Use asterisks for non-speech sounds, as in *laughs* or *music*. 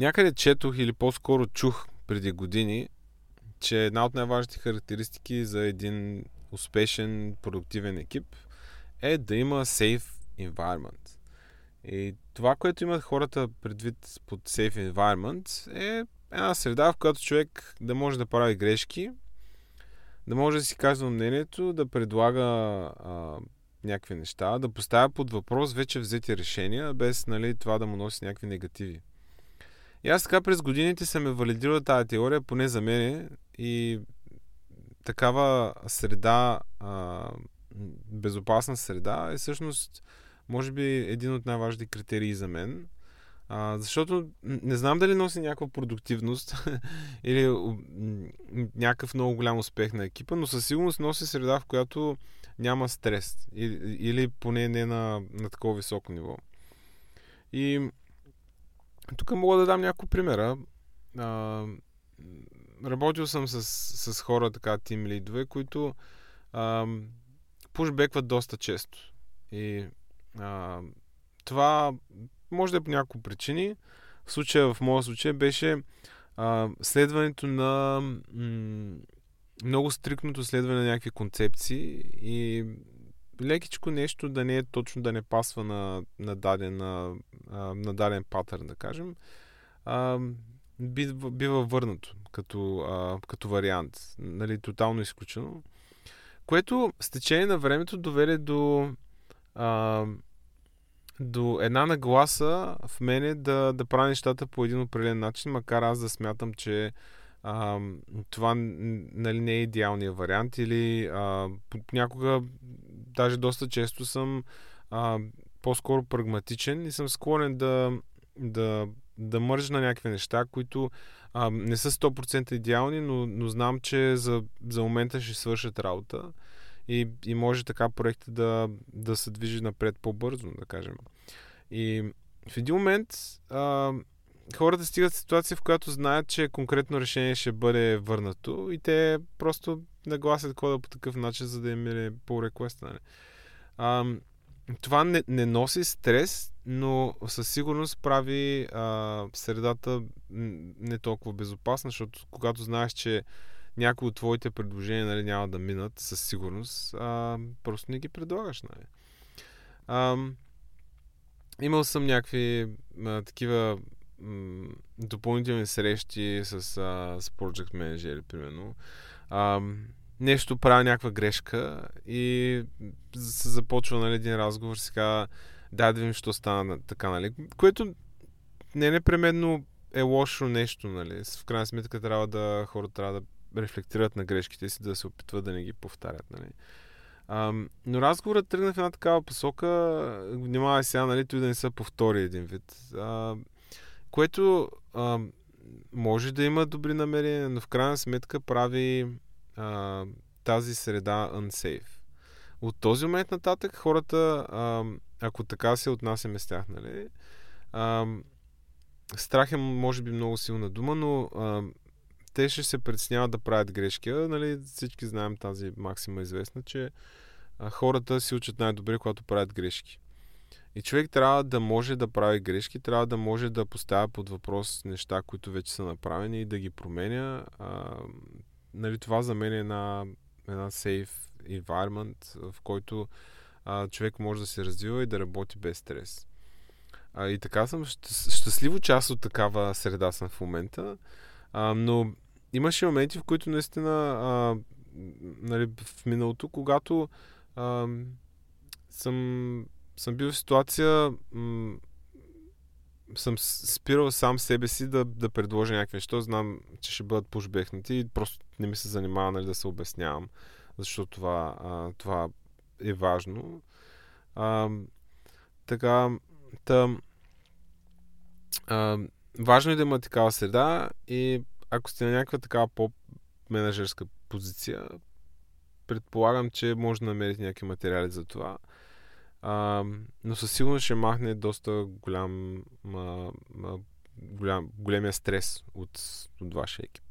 Някъде четох или по-скоро чух преди години, че една от най-важните характеристики за един успешен, продуктивен екип е да има safe environment. И това, което имат хората предвид под safe environment е една среда, в която човек да може да прави грешки, да може да си казва мнението, да предлага а, някакви неща, да поставя под въпрос вече взети решения, без нали, това да му носи някакви негативи. И аз така през годините съм е валидирал тази теория, поне за мен, и такава среда, а, безопасна среда е всъщност, може би, един от най-важните критерии за мен. А, защото не знам дали носи някаква продуктивност *laughs* или някакъв много голям успех на екипа, но със сигурност носи среда, в която няма стрес. Или, или поне не на, на такова високо ниво. И тук мога да дам няколко примера. А, работил съм с, с хора, така, тим лидове, които а, пушбекват доста често. И а, това може да е по няколко причини. В случая, в моя случай, беше а, следването на м- много стрикното следване на някакви концепции и лекичко нещо да не е точно да не пасва на, на, даден, на, даден патърн, да кажем, а, бива, бива върнато като, а, като вариант. Нали, тотално изключено. Което с течение на времето доведе до а, до една нагласа в мене да, да правя нещата по един определен начин, макар аз да смятам, че а, това нали, не е идеалният вариант или а, някога, даже доста често съм а, по-скоро прагматичен и съм склонен да, да, да мържа на някакви неща, които а, не са 100% идеални, но, но знам, че за, за момента ще свършат работа и, и може така проекта да, да се движи напред по-бързо, да кажем. И в един момент а, хората стигат в ситуация, в която знаят, че конкретно решение ще бъде върнато и те просто нагласят кода по такъв начин, за да им е по реквеста. Нали? Това не, не носи стрес, но със сигурност прави а, средата не толкова безопасна, защото когато знаеш, че някои от твоите предложения нали, няма да минат със сигурност, а, просто не ги предлагаш. Нали. А, имал съм някакви а, такива м- допълнителни срещи с, а, с project менеджери, примерно. А, нещо правя някаква грешка и се започва нали, един разговор, сега дай да видим, що стана така, нали? Което не непременно е лошо нещо, нали? В крайна сметка трябва да хората трябва да рефлектират на грешките си, да се опитват да не ги повтарят. Нали? А, но разговорът тръгна в една такава посока, внимавай сега, нали, той да не се повтори един вид. А, което а, може да има добри намерения, но в крайна сметка прави а, тази среда unsafe. От този момент нататък хората, а, ако така се отнасяме с тях, нали, а, страх е може би много силна дума, но а, те ще се притесняват да правят грешки. Нали, всички знаем тази максима известна, че а, хората си учат най-добре, когато правят грешки. И човек трябва да може да прави грешки, трябва да може да поставя под въпрос неща, които вече са направени и да ги променя. А, нали, това за мен е една, една safe environment, в който а, човек може да се развива и да работи без стрес. А, и така съм щастливо част от такава среда съм в момента. А, но имаше моменти, в които наистина а, нали, в миналото, когато а, съм, съм бил в ситуация, м- съм спирал сам себе си да, да предложа някакви неща. Знам, че ще бъдат пушбехнати и просто не ми се занимава нали, да се обяснявам, защото това, а, това е важно. А, така, та, а, важно е да има такава среда и ако сте на някаква такава по-менеджерска позиция, предполагам, че може да намерите някакви материали за това. А, но със сигурност ще махне доста голям, ма, ма, голям големия стрес от, от вашия екип.